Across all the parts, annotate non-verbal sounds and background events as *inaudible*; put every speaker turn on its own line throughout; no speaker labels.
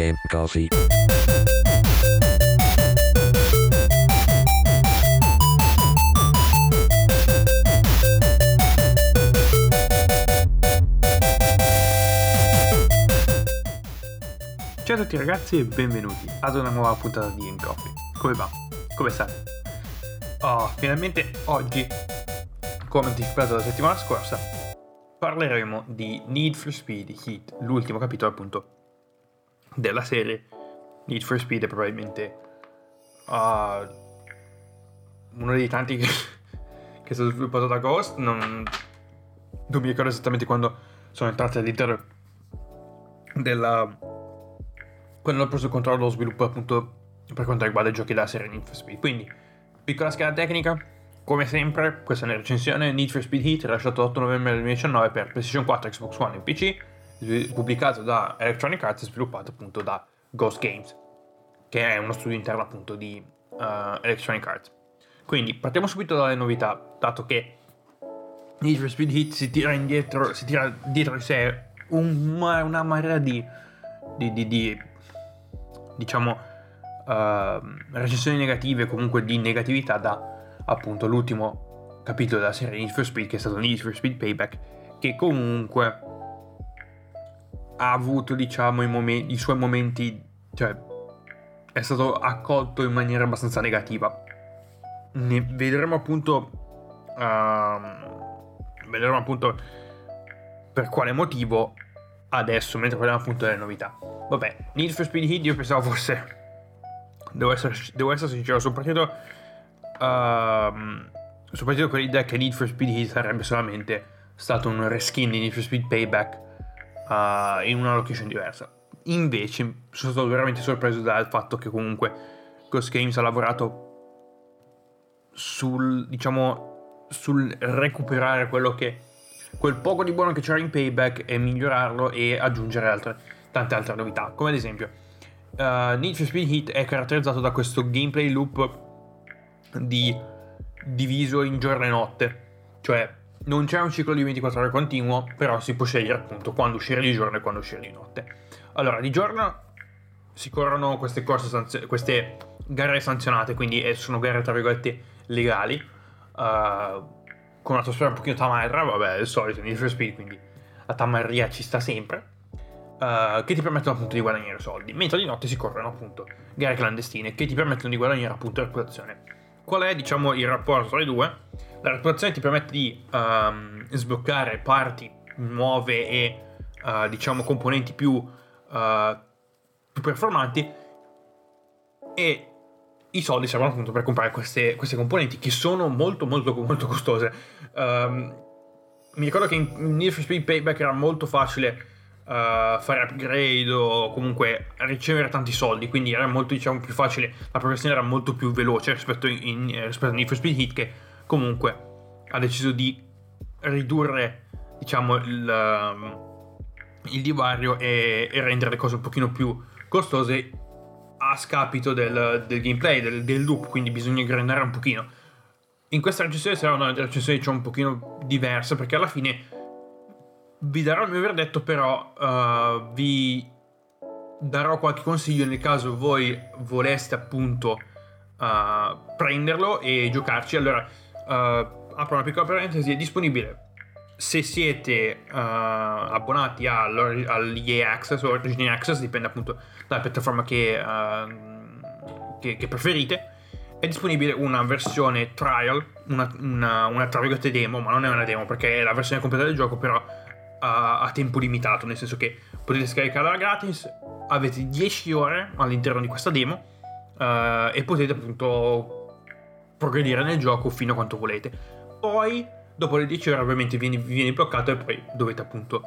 Game Coffee.
Ciao a tutti ragazzi e benvenuti ad una nuova puntata di Game Coffee. Come va? Come state? Oh, finalmente oggi, come anticipato la settimana scorsa, parleremo di Need for Speed Heat, l'ultimo capitolo appunto della serie. Need for Speed è probabilmente uh, uno dei tanti *laughs* che, che è stato sviluppato da Ghost. Non, non mi ricordo esattamente quando sono entrati all'interno della quando hanno preso il controllo dello sviluppo appunto per quanto riguarda i giochi della serie Need for Speed. Quindi, piccola scheda tecnica, come sempre, questa è una recensione Need for Speed Heat, rilasciato l'8 novembre 2019 per PlayStation 4, Xbox One e PC, pubblicato da Electronic Arts e sviluppato appunto da Ghost Games, che è uno studio interno appunto di uh, Electronic Arts. Quindi, partiamo subito dalle novità, dato che Need for Speed Heat si tira indietro, si tira dietro di sé un, una marea di, di, di, di diciamo, uh, recensioni negative, comunque di negatività da appunto l'ultimo capitolo della serie Need for Speed, che è stato Need for Speed Payback, che comunque ha avuto, diciamo, i, momenti, i suoi momenti, cioè è stato accolto in maniera abbastanza negativa. Ne vedremo appunto, uh, vedremo appunto per quale motivo adesso, mentre parliamo appunto delle novità. Vabbè, Need for Speed Heat io pensavo forse... Devo essere, devo essere sincero, partito... Uh, partito con l'idea che Need for Speed Heat sarebbe solamente stato un reskin di Need for Speed Payback uh, in una location diversa. Invece sono stato veramente sorpreso dal fatto che comunque Ghost Games ha lavorato sul, diciamo, sul recuperare quello che quel poco di buono che c'era in Payback e migliorarlo e aggiungere altre, tante altre novità. Come ad esempio, uh, Need for Speed Heat è caratterizzato da questo gameplay loop di, diviso in giorno e notte. Cioè, non c'è un ciclo di 24 ore continuo, però si può scegliere appunto quando uscire di giorno e quando uscire di notte. Allora, di giorno si corrono queste sanzio- queste gare sanzionate, quindi eh, sono gare tra virgolette legali. Uh, con un'atmosfera un pochino tamarra, vabbè, è il solito, Need for Speed, quindi la tamarria ci sta sempre, uh, che ti permettono appunto di guadagnare soldi, mentre di notte si corrono appunto gare clandestine che ti permettono di guadagnare appunto reputazione. Qual è, diciamo, il rapporto tra i due? La reputazione ti permette di um, sbloccare parti nuove e, uh, diciamo, componenti più, uh, più performanti e i soldi servono appunto per comprare queste, queste, componenti che sono molto molto molto costose. Um, mi ricordo che in Need for Speed Payback era molto facile uh, fare upgrade o comunque ricevere tanti soldi, quindi era molto diciamo più facile, la progressione era molto più veloce rispetto, in, rispetto a Need for Speed Heat che comunque ha deciso di ridurre diciamo il, um, il divario e, e rendere le cose un pochino più costose a scapito del, del gameplay, del, del, loop, quindi bisogna ingranare un pochino. In questa recensione sarà una recensione diciamo, un pochino diversa perché alla fine vi darò il mio verdetto, però uh, vi darò qualche consiglio nel caso voi voleste appunto uh, prenderlo e giocarci. Allora, uh, apro una piccola parentesi, è disponibile se siete abbonati all'EA Access o Origin Access, dipende appunto dalla piattaforma che, uh, che, che, preferite, è disponibile una versione trial, una, una, una tra virgolette demo, ma non è una demo perché è la versione completa del gioco, però a, a tempo limitato, nel senso che potete scaricarla gratis, avete 10 ore all'interno di questa demo uh, e potete appunto progredire nel gioco fino a quanto volete. Poi dopo le 10 ore ovviamente viene, viene bloccato e poi dovete appunto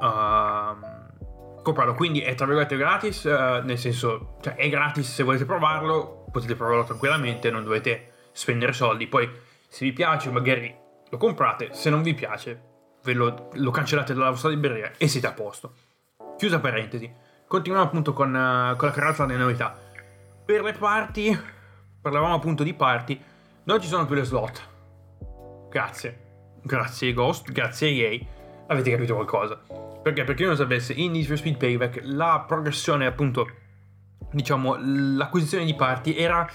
uh, comprarlo. Quindi è tra virgolette gratis, uh, nel senso, cioè è gratis se volete provarlo, potete provarlo tranquillamente, non dovete spendere soldi. Poi se vi piace magari lo comprate, se non vi piace ve lo, lo cancellate dalla vostra libreria e siete a posto. Chiusa parentesi. Continuiamo appunto con, uh, con la carrozza delle novità. Per le parti, parlavamo appunto di parti, non ci sono più le slot. Grazie grazie Ghost, grazie EA, avete capito qualcosa. Perché, per chi non sapesse, in Need for Speed Payback la progressione, appunto, diciamo, l'acquisizione di parti era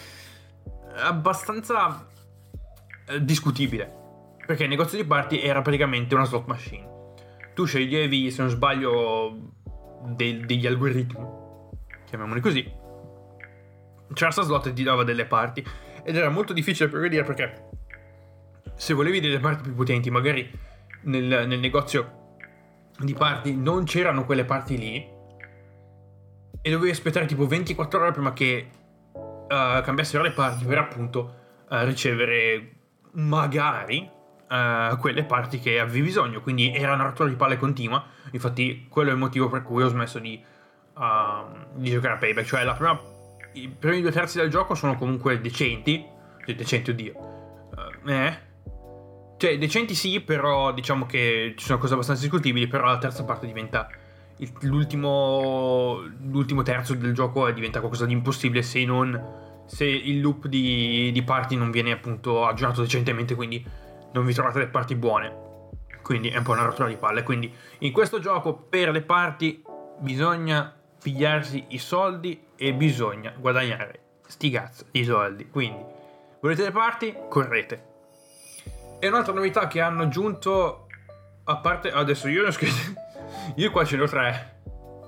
abbastanza eh, discutibile. Perché il negozio di parti era praticamente una slot machine. Tu sceglievi, se non sbaglio, de- degli algoritmi, chiamiamoli così. C'era sta slot e ti dava delle parti. Ed era molto difficile progredire perché se volevi delle parti più potenti, magari nel, nel negozio di parti non c'erano quelle parti lì. E dovevi aspettare tipo 24 ore prima che uh, cambiassero le parti per appunto uh, ricevere magari uh, quelle parti che avevi bisogno. Quindi era una rottura di palle continua. Infatti, quello è il motivo per cui ho smesso di, uh, di giocare a payback. Cioè, prima, i primi due terzi del gioco sono comunque decenti. Cioè, decenti, oddio. Uh, eh. Cioè, decenti sì, però diciamo che ci sono cose abbastanza discutibili. Però la terza parte diventa. L'ultimo, l'ultimo terzo del gioco diventa qualcosa di impossibile se non se il loop di, di, parti non viene appunto aggiornato decentemente, quindi non vi trovate le parti buone. Quindi è un po' una rottura di palle. Quindi in questo gioco per le parti bisogna pigliarsi i soldi e bisogna guadagnare sti cazzo di soldi. Quindi volete le parti? Correte. E un'altra novità che hanno aggiunto, a parte adesso io ne ho scritte, *laughs* io qua ce ne ho tre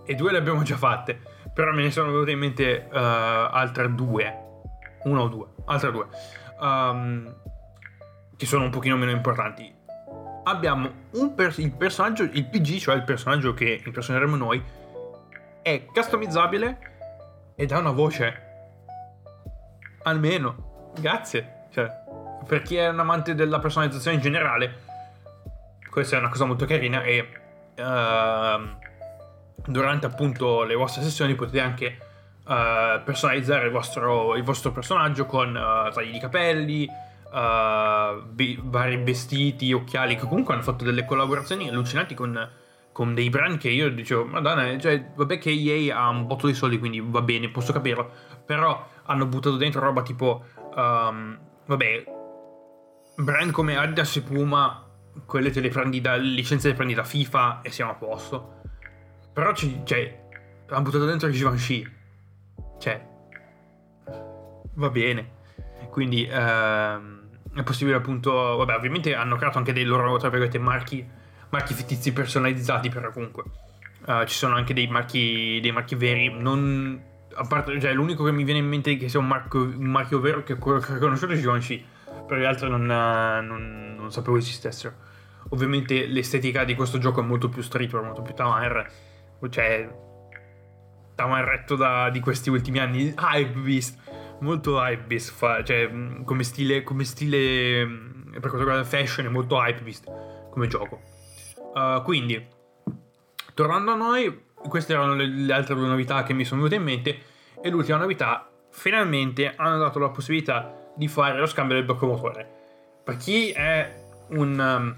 e due le abbiamo già fatte, però me ne sono venute in mente uh, altre due, una o due, altre due. Um, che sono un pochino meno importanti. Abbiamo pers- il personaggio, il PG, cioè il personaggio che impersoneremo noi, è customizzabile ed ha una voce. Almeno, grazie. Cioè, per chi è un amante della personalizzazione in generale, questa è una cosa molto carina e uh, durante appunto le vostre sessioni potete anche uh, personalizzare il vostro, il vostro, personaggio con uh, tagli di capelli, be- vari vestiti, occhiali, che comunque hanno fatto delle collaborazioni allucinanti con, con dei brand che io dicevo, madonna, cioè, vabbè che EA ha un botto di soldi, quindi va bene, posso capirlo, però hanno buttato dentro roba tipo, um, vabbè, brand come Adidas e Puma, quelle te le prendi da, licenze le prendi da FIFA e siamo a posto. Però ci, cioè, hanno buttato dentro Givenchy. Cioè, va bene. Quindi, ehm, è possibile appunto, vabbè ovviamente hanno creato anche dei loro, tra virgolette, marchi, marchi fittizi personalizzati, però comunque uh, ci sono anche dei marchi, dei marchi veri, non, a parte, cioè l'unico che mi viene in mente che sia un marchio, un marchio vero che ho conosciuto è Givenchy, per gli altri non, non, non sapevo esistessero. Ovviamente l'estetica di questo gioco è molto più streetwear, molto più Tamar, cioè Tamarretto da, di questi ultimi anni, *laughs* Hype Beast molto hypebeast, fa, cioè come stile, come stile per quanto riguarda fashion è molto hypebeast come gioco. Uh, quindi, tornando a noi, queste erano le, le, altre due novità che mi sono venute in mente e l'ultima novità, finalmente hanno dato la possibilità di fare lo scambio del blocco motore. Per chi è un, um,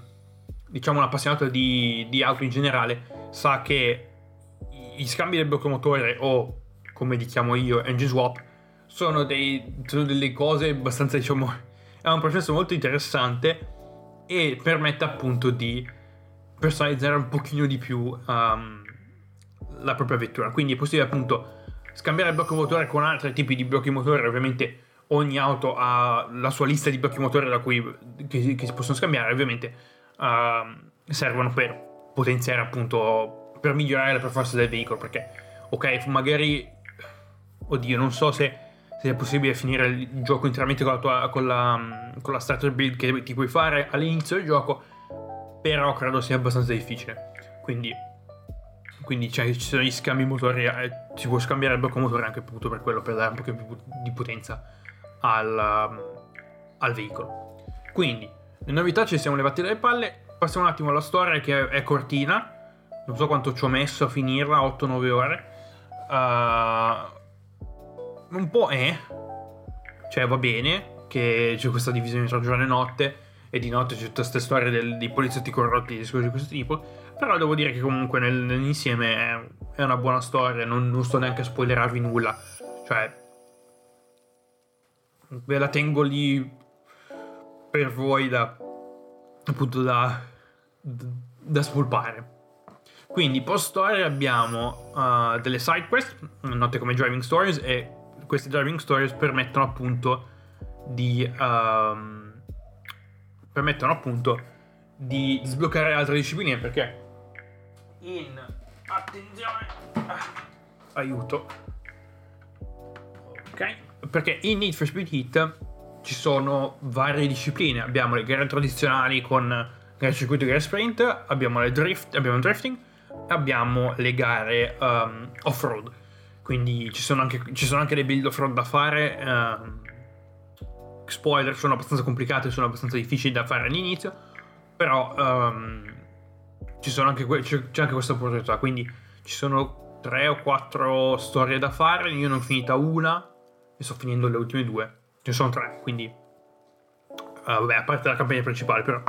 diciamo, un appassionato di, di auto in generale, sa che gli scambi del blocco motore o come li chiamo io, engine swap, sono, dei, sono delle cose abbastanza, diciamo, è un processo molto interessante e permette appunto di personalizzare un pochino di più um, la propria vettura. Quindi è possibile appunto scambiare il blocco motore con altri tipi di blocchi motore, ovviamente ogni auto ha la sua lista di blocchi motore da cui, che, che si possono scambiare, ovviamente uh, servono per potenziare appunto, per migliorare la performance del veicolo, perché ok, magari, oddio, non so se se è possibile finire il gioco interamente con la, tua, con la, con la starter build che ti puoi fare all'inizio del gioco, però credo sia abbastanza difficile. Quindi, quindi cioè, ci sono gli scambi motori, eh, si può scambiare il blocco motore anche appunto per quello, per dare un po' più di potenza al, al veicolo. Quindi, le novità ci siamo levati dalle palle, passiamo un attimo alla storia che è cortina, non so quanto ci ho messo a finirla, 8-9 ore. Uh, un po' è. Cioè, va bene che c'è questa divisione tra giorno e notte. E di notte c'è tutte queste storie del, dei poliziotti corrotti e discorsi di questo tipo. Però devo dire che comunque nel, nell'insieme è, è, una buona storia. Non, non sto neanche a spoilerarvi nulla. Cioè, ve la tengo lì per voi da appunto da, da, da spolpare. Quindi post story abbiamo uh, delle side quest, note come driving stories, e queste driving stories permettono appunto di... Um, permettono appunto di sbloccare altre discipline perché in attenzione. Aiuto. Ok. Perché in Need for Speed Heat ci sono varie discipline. Abbiamo le gare tradizionali con gare circuito e gare sprint abbiamo le drift abbiamo il drifting abbiamo le gare um, off-road. Quindi ci sono, anche, ci sono anche le build off-road da fare. Um, spoiler, sono abbastanza complicate, sono abbastanza difficili da fare all'inizio. Però um, anche, c'è, c'è anche questa opportunità. Quindi ci sono tre o quattro storie da fare. Io ne ho finita una e sto finendo le ultime due. Ce ne sono tre, quindi... Uh, vabbè, a parte la campagna principale, però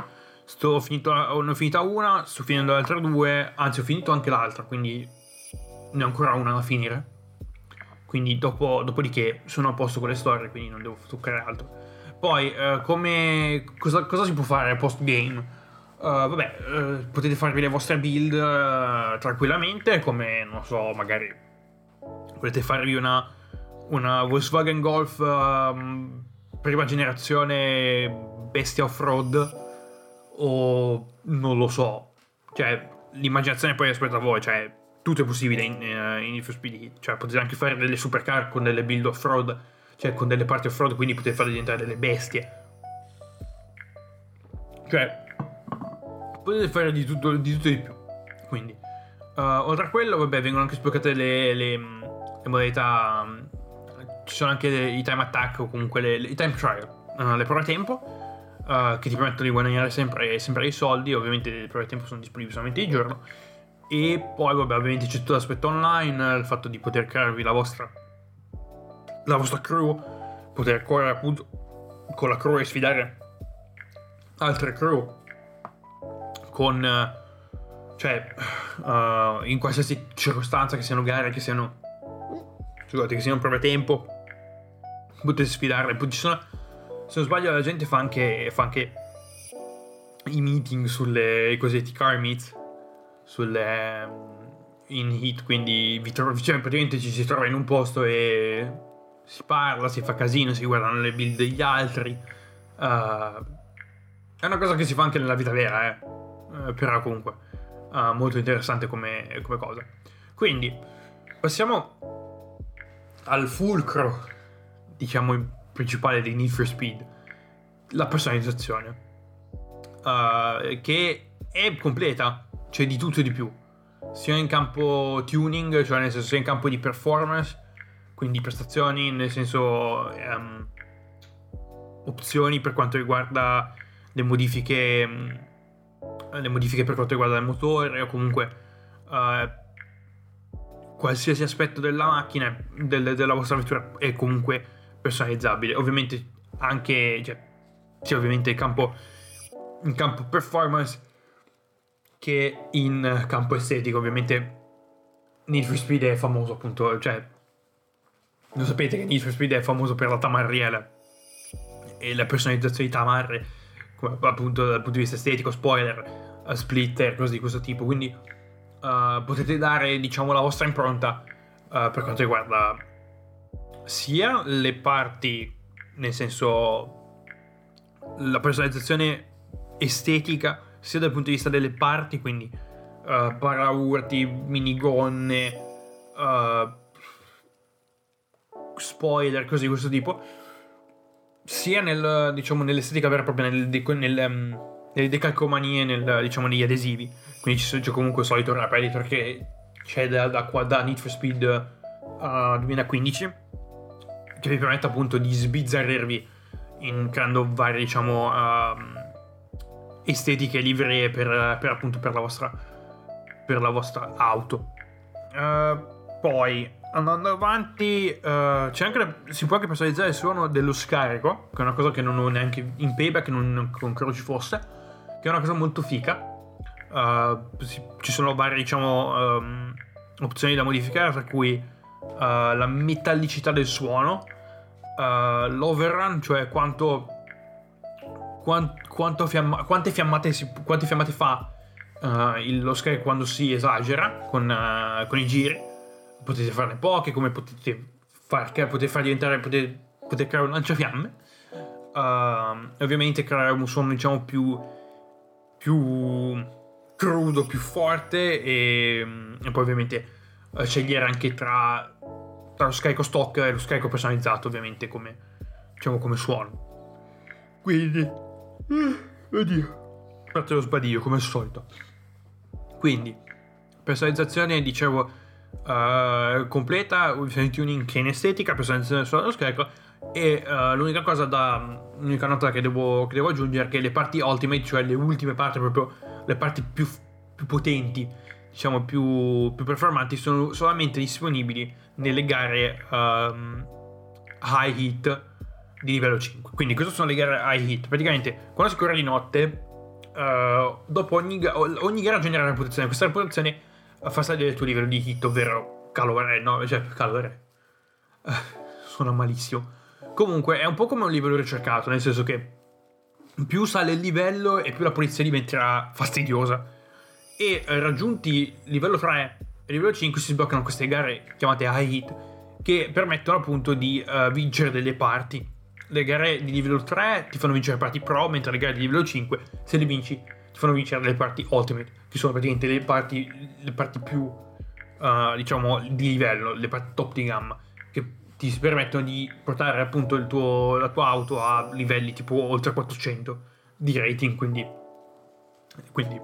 Sto finito, ne ho finita una, sto finendo le altre due, anzi ho finito anche l'altra, quindi ne ho ancora una da finire. Quindi dopo, dopodiché sono a posto con le storie, quindi non devo toccare altro. Poi, eh, come, cosa, cosa, si può fare post game? Uh, vabbè, uh, potete farvi le vostre build uh, tranquillamente, come, non so, magari volete farvi una, una Volkswagen Golf um, prima generazione bestia off-road o non lo so. Cioè, l'immaginazione poi aspetta a voi, cioè, tutto è possibile in, uh, in for Speed Heat. Cioè, potete anche fare delle supercar con delle build off-road, cioè con delle parti off-road, quindi potete farle diventare delle bestie. Cioè, potete fare di tutto, di tutto e di più. Quindi, uh, oltre a quello, vabbè, vengono anche sbloccate le, le, le modalità. Ci sono anche i time attack o comunque le, le, i time trial, uh, le prove a tempo uh, che ti permettono di guadagnare sempre, sempre i soldi, ovviamente le prove tempo sono disponibili solamente di giorno. E poi, vabbè, ovviamente c'è tutto l'aspetto online, il fatto di poter crearvi la vostra, la vostra crew, poter correre appunto con la crew e sfidare altre crew con cioè uh, in qualsiasi circostanza che siano gare che siano scusate che siano prove tempo potete sfidarle poi ci sono se non sbaglio la gente fa anche, fa anche i meeting sulle cosiddetti car meets sulle in hit quindi tro- cioè, praticamente ci si trova in un posto e si parla si fa casino si guardano le build degli altri. Uh, è una cosa che si fa anche nella vita vera eh. uh, però comunque uh, molto interessante come, come cosa. Quindi passiamo al fulcro diciamo principale di Need for Speed, la personalizzazione, che è completa, c'è di tutto e di più, sia in campo tuning, cioè nel senso sia in campo di performance, quindi prestazioni, nel senso um, opzioni per quanto riguarda le modifiche, um, le modifiche per quanto riguarda il motore o comunque uh, qualsiasi aspetto della macchina, del, della vostra vettura è comunque personalizzabile. Ovviamente anche, cioè, sia ovviamente in campo, in campo performance che in campo estetico. Ovviamente Need for Speed è famoso appunto, cioè, lo sapete che Need for Speed è famoso per la tamarriera e la personalizzazione di tamarre, appunto dal punto di vista estetico, spoiler, splitter, cose di questo tipo. Quindi uh, potete dare, diciamo, la vostra impronta uh, per quanto riguarda sia le parti, nel senso la personalizzazione estetica, sia dal punto di vista delle parti, quindi uh, paraurti, minigonne, uh, spoiler, cose di questo tipo, sia nel, diciamo, nell'estetica vera e propria, nel, nel, um, nelle decalcomanie, nel, diciamo, negli adesivi. Quindi c'è comunque il solito rap editor che c'è da, da, da Need for Speed uh, 2015 che vi permette appunto di sbizzarrirvi in, creando varie diciamo uh, estetiche livree per, per, appunto per la vostra per la vostra auto. Uh, poi andando avanti uh, c'è anche si può anche personalizzare il suono dello scarico che è una cosa che non ho neanche in payback non, non credo ci fosse che è una cosa molto fica. Uh, ci sono varie diciamo um, opzioni da modificare tra cui la metallicità del suono, l'overrun, cioè quanto, quant, fiamma, quante, fiammate si, quante fiammate fa uh, il, lo Sky quando si esagera con, uh, con, i giri. Potete farne poche, come potete far, potete far diventare, potete, potete creare un lanciafiamme. Uh, ovviamente creare un suono diciamo più, più crudo, più forte e, e poi ovviamente scegliere anche tra, tra, lo scarico stock e lo scarico personalizzato ovviamente come, diciamo, come suono. Quindi... Oddio. Parte lo sbadiglio come al solito. Quindi, personalizzazione, dicevo, uh, completa, fine tuning che in estetica, personalizzazione solo scarico. E uh, l'unica cosa da. L'unica nota che devo, che devo, aggiungere è che le parti ultimate, cioè le ultime parti, proprio le parti più, più potenti, diciamo più, più, performanti, sono solamente disponibili nelle gare um, high heat di livello 5. Quindi, cosa sono le gare high heat? Praticamente, quando si corre di notte uh, dopo ogni, ogni, gara genera reputazione. Questa reputazione fa salire il tuo livello di hit, ovvero calore, no, cioè calore. Uh, suona malissimo. Comunque è un po' come un livello ricercato, nel senso che più sale il livello e più la polizia diventerà fastidiosa. E eh, raggiunti livello 3 e livello 5 si sbloccano queste gare chiamate high hit che permettono appunto di vincere delle parti le gare di livello 3 ti fanno vincere parti pro, mentre le gare di livello 5, se le vinci, ti fanno vincere le parti ultimate, che sono praticamente le parti, le parti più, uh, diciamo, di livello, le parti top di gamma, che ti permettono di portare appunto tuo, la tua auto a livelli tipo oltre 400 di rating, quindi, quindi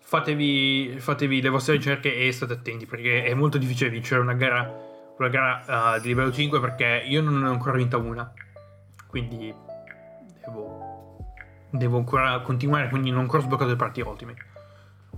fatevi, fatevi le vostre ricerche e state attenti, perché è molto difficile vincere una gara una gara uh, di livello 5 perché io non ne ho ancora vinta una. Quindi devo, devo ancora continuare, quindi non ho ancora sbloccato le parti ultimate.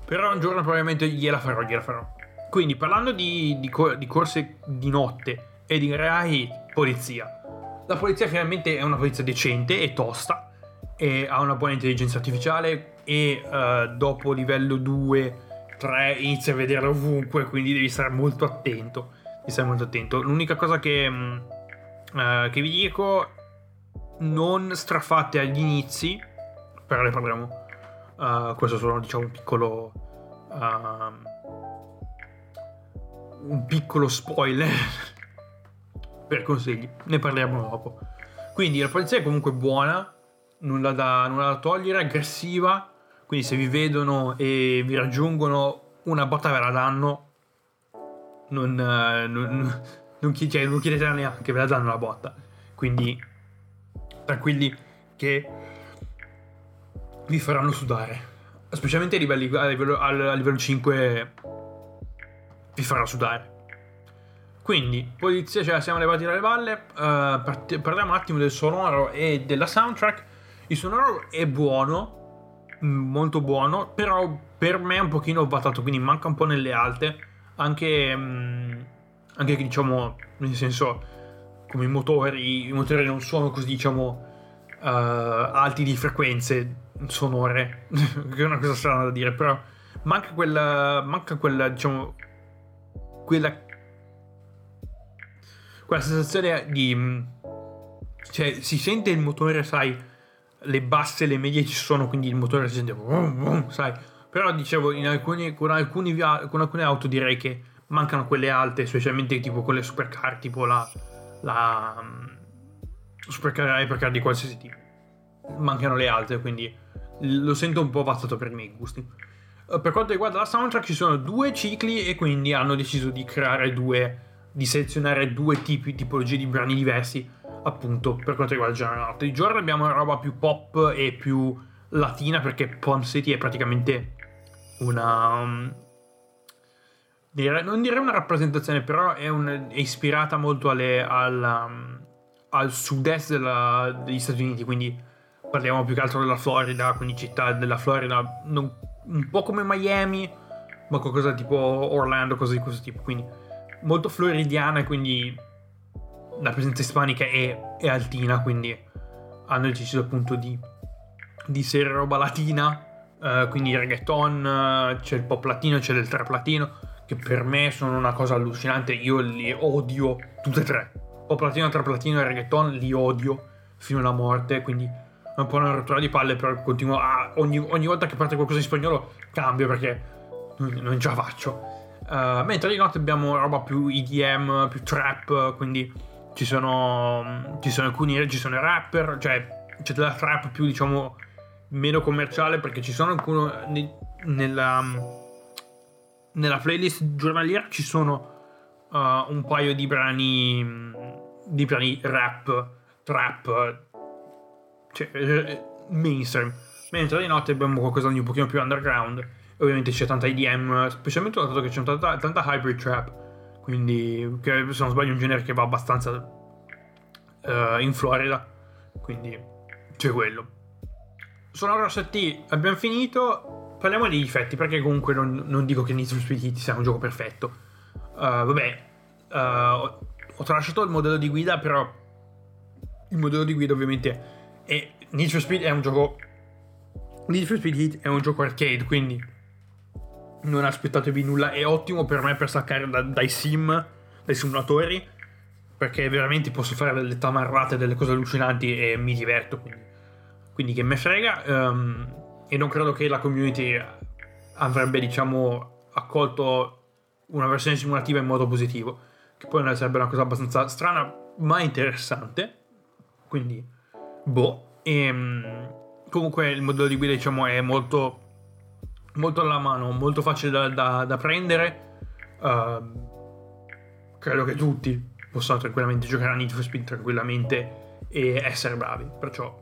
Però un giorno probabilmente gliela farò, gliela farò. Quindi parlando di, di, di corse di notte e di rai polizia. La polizia finalmente è una polizia decente e tosta e ha una buona intelligenza artificiale e uh, dopo livello 2, 3 inizia a vederla ovunque, quindi devi stare molto attento di stare molto attento. L'unica cosa che, uh, che vi dico, non strafate agli inizi, però ne parleremo. Uh, questo è solo diciamo un piccolo uh, un piccolo spoiler *laughs* per consigli ne parliamo dopo quindi la polizia è comunque buona nulla da, nulla da togliere aggressiva quindi se vi vedono e vi raggiungono una botta ve la danno non, eh, non, non, cioè, non chiedetela neanche, ve la danno la botta. Quindi tranquilli che vi faranno sudare. Specialmente a, livelli, a, livello, a livello 5 vi farà sudare. Quindi, polizia, ce la siamo levati dalle balle. Uh, part- parliamo un attimo del sonoro e della soundtrack. Il sonoro è buono, molto buono, però per me è un pochino batato, quindi manca un po' nelle alte anche, mm, anche diciamo, nel senso, come i motori, i motori non sono così, diciamo, uh, alti di frequenze sonore, *laughs* che è una cosa strana da dire, però manca quella, manca quella, diciamo, quella, quella sensazione di, mm, cioè, si sente il motore, sai, le basse e le medie ci sono, quindi il motore si sente, sai, però dicevo, alcuni, con, alcuni, con, alcune auto direi che mancano quelle alte, specialmente tipo quelle supercar, tipo la, la um, supercar hypercar di qualsiasi tipo. Mancano le alte, quindi lo sento un po' vazzato per i miei gusti. Uh, per quanto riguarda la soundtrack ci sono due cicli e quindi hanno deciso di creare due, di selezionare due tipi, tipologie di brani diversi appunto per quanto riguarda il genere notte. Di giorno abbiamo una roba più pop e più latina perché Palm City è praticamente una... Um, dire, non direi una rappresentazione, però è, un, è ispirata molto alle, al, um, al sud-est della, degli Stati Uniti, quindi parliamo più che altro della Florida, quindi città della Florida, non, un po' come Miami, ma qualcosa tipo Orlando, cose di questo tipo, quindi molto floridiana e quindi la presenza ispanica è, è altina, quindi hanno deciso appunto di, di serie roba latina Uh, quindi reggaeton, uh, c'è il pop latino, c'è il trap latino, che per me sono una cosa allucinante. Io li odio tutte e tre. Pop latino, trap latino e reggaeton li odio fino alla morte. Quindi un po' una rottura di palle, però continuo a. Ogni, ogni volta che parte qualcosa in spagnolo cambio perché non, non ce la faccio. Uh, mentre di notte abbiamo roba più EDM, più trap, quindi ci sono, ci sono alcuni ci sono rapper, cioè c'è della trap più diciamo meno commerciale perché ci sono alcuni nella, nella playlist giornaliera ci sono uh, un paio di brani di brani rap, trap, cioè eh, mainstream. Mentre di notte abbiamo qualcosa di un pochino più underground. Ovviamente c'è tanta IDM, specialmente ho notato che c'è tanta, tanta hybrid trap. Quindi, che se non sbaglio, un genere che va abbastanza uh, in Florida. Quindi c'è quello. Sono Rossa T, abbiamo finito. Parliamo dei difetti, perché comunque non, non dico che Need for Speed Heat sia un gioco perfetto. Uh, vabbè, uh, ho tralasciato il modello di guida, però il modello di guida ovviamente è Need for Speed è un gioco Need for Speed Heat è un gioco arcade, quindi non aspettatevi nulla, è ottimo per me per staccare da, dai sim, dai simulatori, perché veramente posso fare delle tamarrate, delle cose allucinanti e mi diverto, quindi, quindi che me frega. Um, e non credo che la community avrebbe, diciamo, accolto una versione simulativa in modo positivo che poi sarebbe una cosa abbastanza strana ma interessante. Quindi boh. E, ehm, comunque il modello di guida diciamo è molto molto alla mano molto facile da, da, da prendere. Uh, credo che tutti possano tranquillamente giocare a Need for Speed tranquillamente e essere bravi. Perciò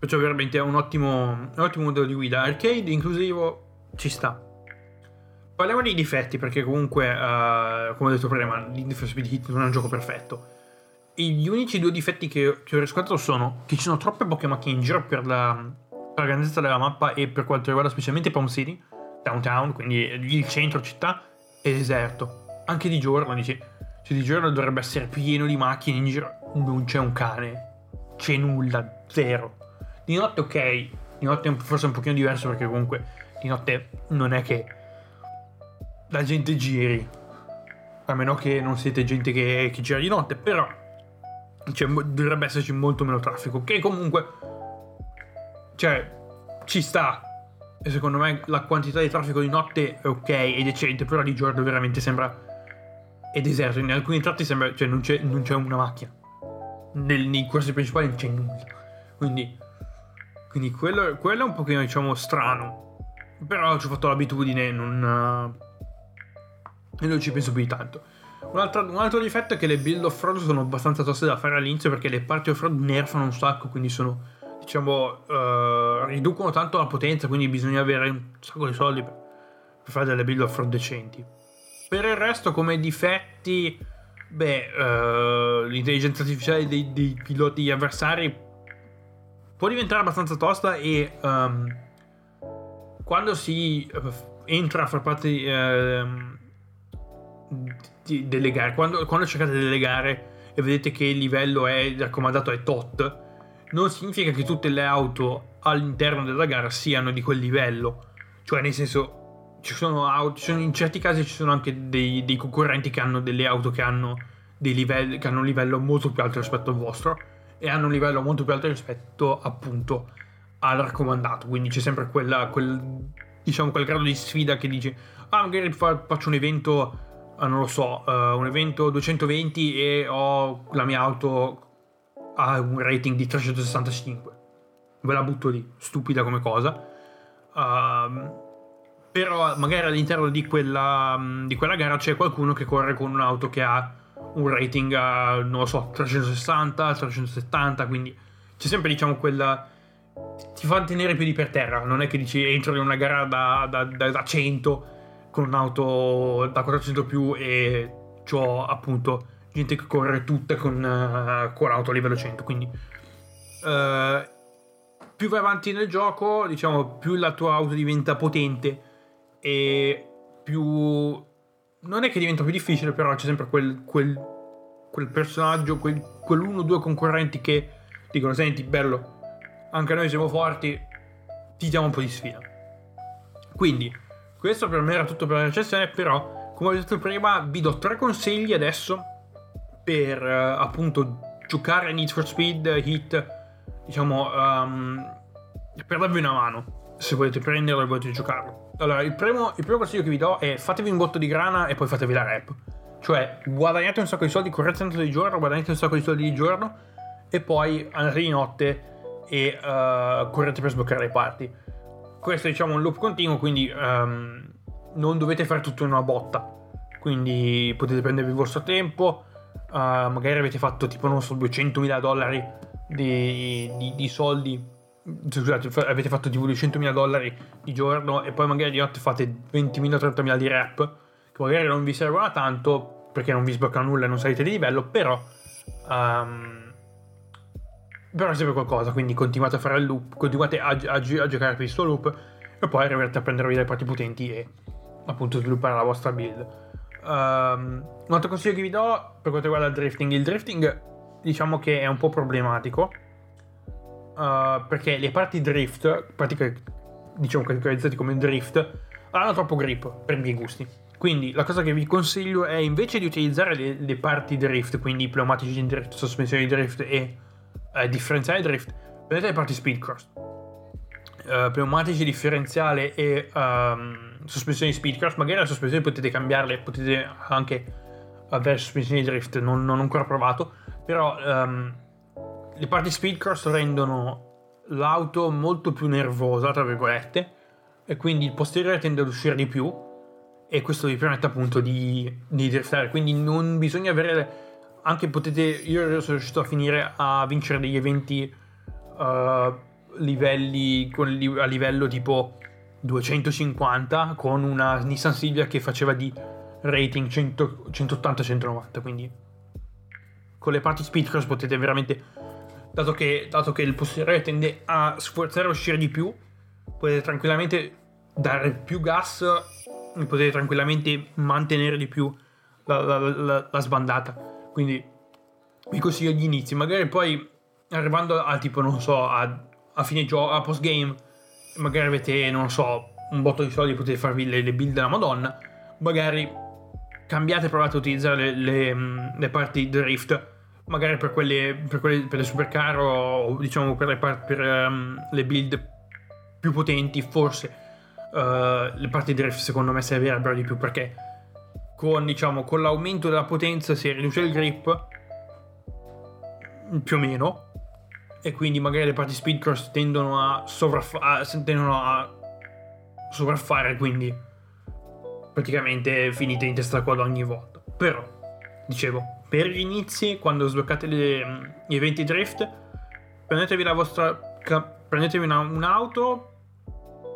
perciò veramente è un ottimo, un ottimo modello di guida arcade inclusivo ci sta Parliamo dei difetti, perché comunque, uh, come ho detto prima, Speed Hit non è un gioco perfetto. Gli unici due difetti che, che ho riscontrato sono che ci sono troppe macchine in giro per la, per la grandezza della mappa e per quanto riguarda specialmente Palm City, downtown, quindi il centro città, è deserto. Anche di giorno, dici, cioè di giorno dovrebbe essere pieno di macchine in giro, non c'è un cane, c'è nulla, zero. Di notte ok, di notte forse è un pochino diverso perché comunque di notte non è che la gente giri. A meno che non siete gente che, che gira di notte, però cioè, dovrebbe esserci molto meno traffico. Che comunque, cioè, ci sta. E secondo me la quantità di traffico di notte è ok, è decente, però di giorno veramente sembra. È deserto. In alcuni tratti sembra. Cioè, non c'è, non c'è una macchina. Nel, nei corsi principali non c'è nulla. Quindi. Quindi quello, quello è un pochino, diciamo, strano. Però ci ho fatto l'abitudine, non e non ci penso più di tanto. Un altro, un altro, difetto è che le build off-road sono abbastanza toste da fare all'inizio perché le parti off-road nerfano un sacco, quindi sono, diciamo, uh, riducono tanto la potenza, quindi bisogna avere un sacco di soldi per, per fare delle build off-road decenti. Per il resto, come difetti, beh, uh, l'intelligenza artificiale dei, dei, piloti avversari può diventare abbastanza tosta e um, quando si uh, entra a far parte... Uh, delle gare. Quando, quando cercate delle gare e vedete che il livello è raccomandato è tot, non significa che tutte le auto all'interno della gara siano di quel livello. Cioè, nel senso, ci sono auto, ci sono, in certi casi ci sono anche dei, dei, concorrenti che hanno delle auto che hanno, livelli, che hanno un livello molto più alto rispetto al vostro e hanno un livello molto più alto rispetto appunto al raccomandato. Quindi c'è sempre quella, quel, diciamo, quel grado di sfida che dice, ah, magari faccio un evento uh, non lo so, uh, un evento 220 e ho la mia auto a un rating di 365. Ve la butto lì, stupida come cosa. Uh, però magari all'interno di quella, di quella gara c'è qualcuno che corre con un'auto che ha un rating a, non lo so, 360, 370, quindi c'è sempre diciamo quella... ti fa tenere i piedi per terra, non è che dici entro in una gara da, da, da, da 100 con un'auto da 400 più e ho appunto gente che corre tutte con, uh, con auto a livello 100 quindi uh, più vai avanti nel gioco diciamo più la tua auto diventa potente e più non è che diventa più difficile però c'è sempre quel, quel, quel personaggio quel, quell'uno o due concorrenti che dicono senti bello anche noi siamo forti ti diamo un po' di sfida quindi questo per me era tutto per la recensione, però, come ho detto prima, vi do tre consigli adesso per uh, appunto giocare a Need for Speed Hit diciamo, um, per darvi una mano, se volete prenderlo e volete giocarlo. Allora, il primo, il primo consiglio che vi do è fatevi un botto di grana e poi fatevi la rap. Cioè, guadagnate un sacco di soldi, correte tanto di giorno, guadagnate un sacco di soldi di giorno e poi andate di notte e uh, correte per sbloccare le parti. Questo è diciamo un loop continuo, quindi um, non dovete fare tutto in una botta. Quindi potete prendervi il vostro tempo. Uh, magari avete fatto tipo, non so, 200.000 dollari di, di, di soldi. Scusate, avete fatto tipo 200.000 dollari di giorno e poi magari di notte fate 20.000-30.000 di rap. Che magari non vi servono a tanto perché non vi sblocca nulla e non salite di livello, però... Um, però serve qualcosa, quindi continuate a fare il loop, continuate a, a, a giocare per questo loop e poi arrivate a prendervi le parti potenti e appunto sviluppare la vostra build. Um, un altro consiglio che vi do per quanto riguarda il drifting, il drifting diciamo che è un po' problematico uh, perché le parti drift, parti diciamo categorizzate come drift, hanno troppo grip per i miei gusti. Quindi la cosa che vi consiglio è invece di utilizzare le, le parti drift, quindi pneumatici di drift, sospensioni drift e eh, differenziale drift, prendete le parti speedcross. Uh, pneumatici differenziale e um, sospensioni speedcross, magari la sospensione potete cambiarle, potete anche avere sospensioni drift, non, non ho ancora provato, però um, le parti speedcross rendono l'auto molto più nervosa, tra virgolette, e quindi il posteriore tende ad uscire di più e questo vi permette appunto di, di driftare, quindi non bisogna avere anche potete. Io sono riuscito a finire a vincere degli eventi uh, livelli con, a livello tipo 250 con una Nissan Silvia che faceva di rating 180-190. Quindi con le parti speedcross potete veramente. Dato che, dato che il posteriore tende a sforzare a uscire di più, potete tranquillamente dare più gas e potete tranquillamente mantenere di più la, la, la, la sbandata. Quindi vi consiglio gli inizi, magari poi arrivando a tipo, non so, a, a fine gioco, a post game, magari avete, non so, un botto di soldi, potete farvi le, le build della Madonna, magari cambiate, provate a utilizzare le, le, le parti drift, magari per quelle, per, quelle, per le supercar o diciamo per le, per, um, le build più potenti, forse uh, le parti drift secondo me servirebbero di più perché con, diciamo, con l'aumento della potenza si riduce il grip più o meno e quindi magari le parti speedcross tendono a, sovraffa- tendono a sovraffare quindi praticamente finite in testa quadro ogni volta. Però dicevo per gli inizi quando sbloccate gli eventi drift prendetevi la vostra prendetevi una, un'auto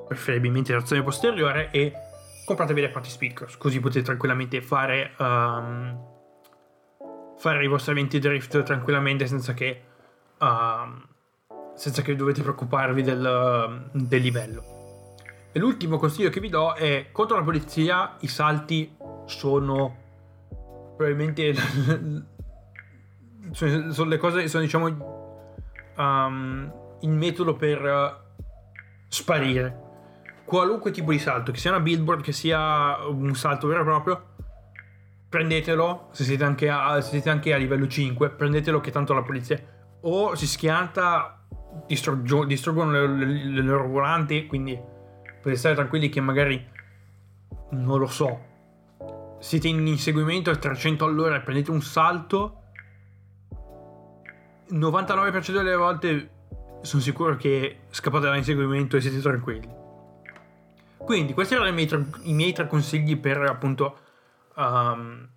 preferibilmente trazione posteriore e compratevi le parti speedcross, così potete tranquillamente fare, um, fare i vostri eventi drift tranquillamente senza che, um, senza che dovete preoccuparvi del, del livello. E l'ultimo consiglio che vi do è contro la polizia i salti sono probabilmente sono le cose sono diciamo um, il metodo per sparire. Qualunque tipo di salto, che sia una billboard, che sia un salto vero e proprio, prendetelo, se siete anche a, siete anche a livello 5, prendetelo che tanto la polizia o si schianta, distruggo, distruggono le, le, le loro volanti, quindi potete stare tranquilli che magari, non lo so, siete in inseguimento a 300 all'ora e prendete un salto, 99% delle volte sono sicuro che scappate dall'inseguimento e siete tranquilli. Quindi questi erano i miei, tre, i miei tre consigli per appunto um,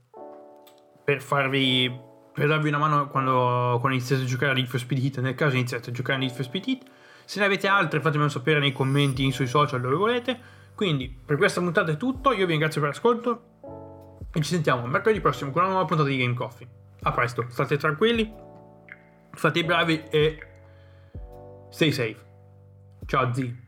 per farvi per darvi una mano quando, quando iniziate a giocare a Need for Speed Heat. Nel caso iniziate a giocare a Need for Speed Heat se ne avete altre fatemelo sapere nei commenti sui social dove volete. Quindi per questa puntata è tutto. Io vi ringrazio per l'ascolto e ci sentiamo mercoledì prossimo con una nuova puntata di Game Coffee. A presto state tranquilli fate i bravi e stay safe. Ciao zii